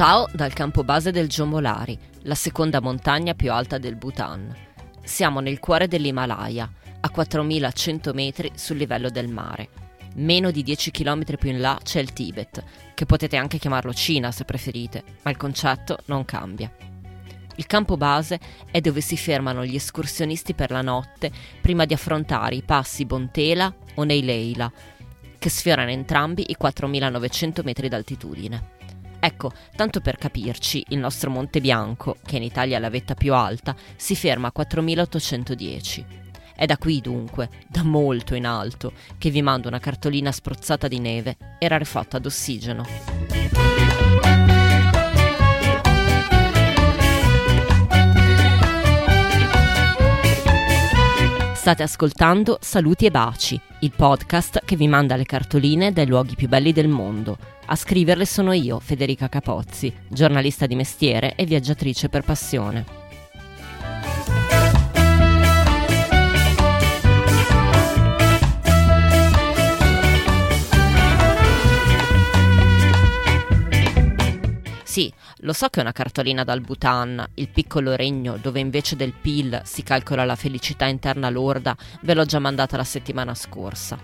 Ciao dal campo base del Jomolari, la seconda montagna più alta del Bhutan. Siamo nel cuore dell'Himalaya, a 4100 metri sul livello del mare. Meno di 10 km più in là c'è il Tibet, che potete anche chiamarlo Cina se preferite, ma il concetto non cambia. Il campo base è dove si fermano gli escursionisti per la notte prima di affrontare i passi Bontela o Neileila, che sfiorano entrambi i 4900 metri d'altitudine. Ecco, tanto per capirci, il nostro Monte Bianco, che in Italia è la vetta più alta, si ferma a 4810. È da qui dunque, da molto in alto, che vi mando una cartolina spruzzata di neve e rarefatta d'ossigeno. State ascoltando Saluti e Baci, il podcast che vi manda le cartoline dai luoghi più belli del mondo. A scriverle sono io, Federica Capozzi, giornalista di mestiere e viaggiatrice per passione. Lo so che è una cartolina dal Bhutan, il piccolo regno dove invece del PIL si calcola la felicità interna lorda, ve l'ho già mandata la settimana scorsa.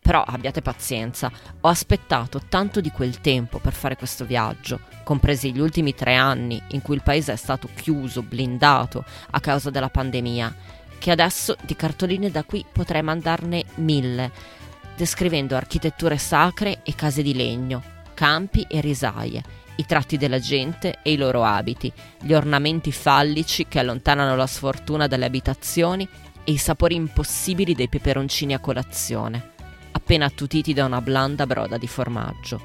Però abbiate pazienza, ho aspettato tanto di quel tempo per fare questo viaggio, compresi gli ultimi tre anni in cui il paese è stato chiuso, blindato a causa della pandemia, che adesso di cartoline da qui potrei mandarne mille, descrivendo architetture sacre e case di legno, campi e risaie i tratti della gente e i loro abiti, gli ornamenti fallici che allontanano la sfortuna dalle abitazioni e i sapori impossibili dei peperoncini a colazione, appena attutiti da una blanda broda di formaggio.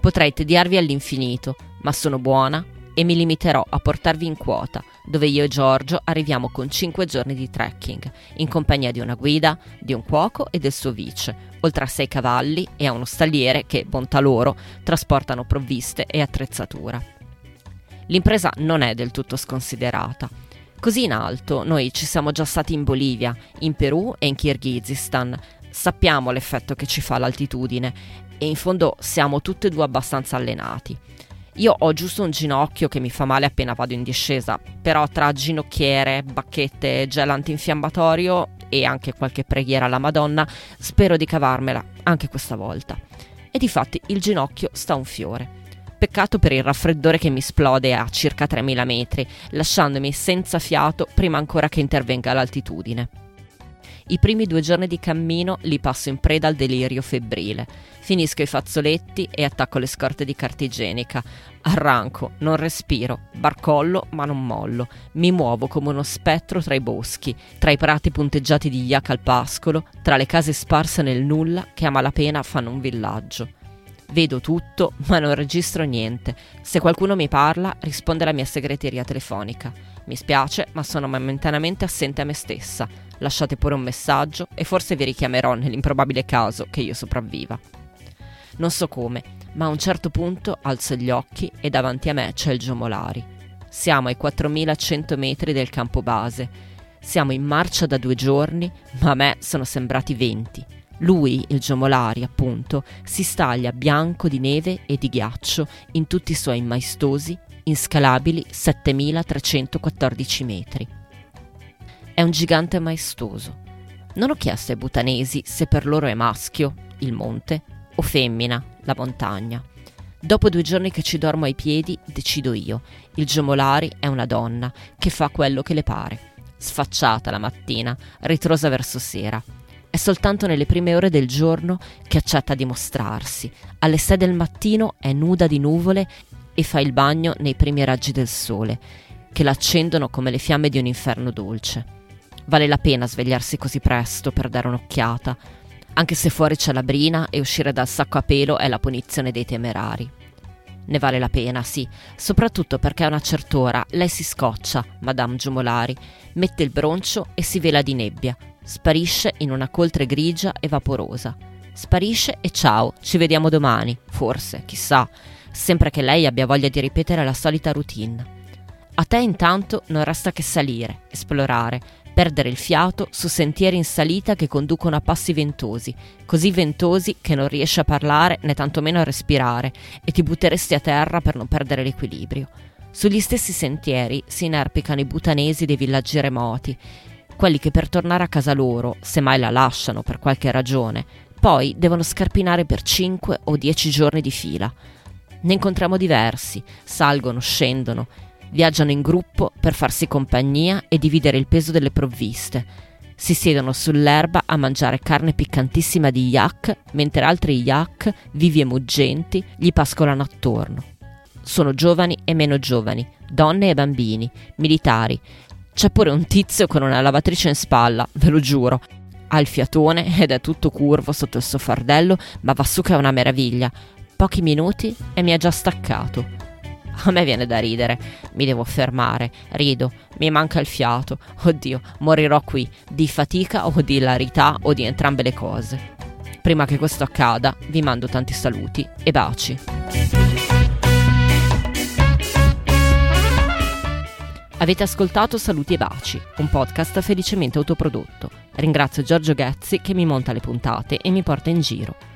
Potrei tediarvi all'infinito, ma sono buona e mi limiterò a portarvi in quota, dove io e Giorgio arriviamo con 5 giorni di trekking, in compagnia di una guida, di un cuoco e del suo vice, oltre a 6 cavalli e a uno stalliere che, bontà loro, trasportano provviste e attrezzatura. L'impresa non è del tutto sconsiderata. Così in alto noi ci siamo già stati in Bolivia, in Perù e in Kirghizistan. Sappiamo l'effetto che ci fa l'altitudine e in fondo siamo tutti e due abbastanza allenati. Io ho giusto un ginocchio che mi fa male appena vado in discesa, però tra ginocchiere, bacchette, gel antinfiammatorio e anche qualche preghiera alla Madonna, spero di cavarmela anche questa volta. E difatti il ginocchio sta un fiore. Peccato per il raffreddore che mi esplode a circa 3000 metri, lasciandomi senza fiato prima ancora che intervenga l'altitudine. I primi due giorni di cammino li passo in preda al delirio febbrile. Finisco i fazzoletti e attacco le scorte di carta igienica. Arranco, non respiro, barcollo ma non mollo. Mi muovo come uno spettro tra i boschi, tra i prati punteggiati di yak al pascolo, tra le case sparse nel nulla che a malapena fanno un villaggio. Vedo tutto, ma non registro niente. Se qualcuno mi parla, risponde la mia segreteria telefonica. Mi spiace, ma sono momentaneamente assente a me stessa. Lasciate pure un messaggio e forse vi richiamerò nell'improbabile caso che io sopravviva. Non so come, ma a un certo punto alzo gli occhi e davanti a me c'è il Giomolari. Siamo ai 4100 metri del campo base. Siamo in marcia da due giorni, ma a me sono sembrati 20. Lui, il Giomolari, appunto, si staglia bianco di neve e di ghiaccio in tutti i suoi maestosi, inscalabili 7314 metri. È un gigante maestoso. Non ho chiesto ai butanesi se per loro è maschio, il monte, o femmina, la montagna. Dopo due giorni che ci dormo ai piedi, decido io. Il Giomolari è una donna che fa quello che le pare. Sfacciata la mattina, ritrosa verso sera. È soltanto nelle prime ore del giorno che accetta di mostrarsi. Alle sei del mattino è nuda di nuvole e fa il bagno nei primi raggi del sole, che l'accendono come le fiamme di un inferno dolce. Vale la pena svegliarsi così presto per dare un'occhiata, anche se fuori c'è la brina e uscire dal sacco a pelo è la punizione dei temerari. Ne vale la pena, sì, soprattutto perché a una certa ora lei si scoccia, Madame Giumolari, mette il broncio e si vela di nebbia, sparisce in una coltre grigia e vaporosa. Sparisce e ciao, ci vediamo domani, forse, chissà, sempre che lei abbia voglia di ripetere la solita routine. A te intanto non resta che salire, esplorare, perdere il fiato su sentieri in salita che conducono a passi ventosi, così ventosi che non riesci a parlare né tantomeno a respirare e ti butteresti a terra per non perdere l'equilibrio. Sugli stessi sentieri si inerpicano i butanesi dei villaggi remoti, quelli che per tornare a casa loro, se mai la lasciano per qualche ragione, poi devono scarpinare per 5 o 10 giorni di fila. Ne incontriamo diversi, salgono, scendono, viaggiano in gruppo per farsi compagnia e dividere il peso delle provviste. Si siedono sull'erba a mangiare carne piccantissima di yak, mentre altri yak, vivi e muggenti, gli pascolano attorno. Sono giovani e meno giovani, donne e bambini, militari. C'è pure un tizio con una lavatrice in spalla, ve lo giuro. Ha il fiatone ed è tutto curvo sotto il suo fardello, ma va su che è una meraviglia. Pochi minuti e mi ha già staccato. A me viene da ridere, mi devo fermare, rido, mi manca il fiato. Oddio, morirò qui, di fatica o di ilarità o di entrambe le cose. Prima che questo accada, vi mando tanti saluti e baci. Avete ascoltato Saluti e Baci, un podcast felicemente autoprodotto. Ringrazio Giorgio Ghezzi che mi monta le puntate e mi porta in giro.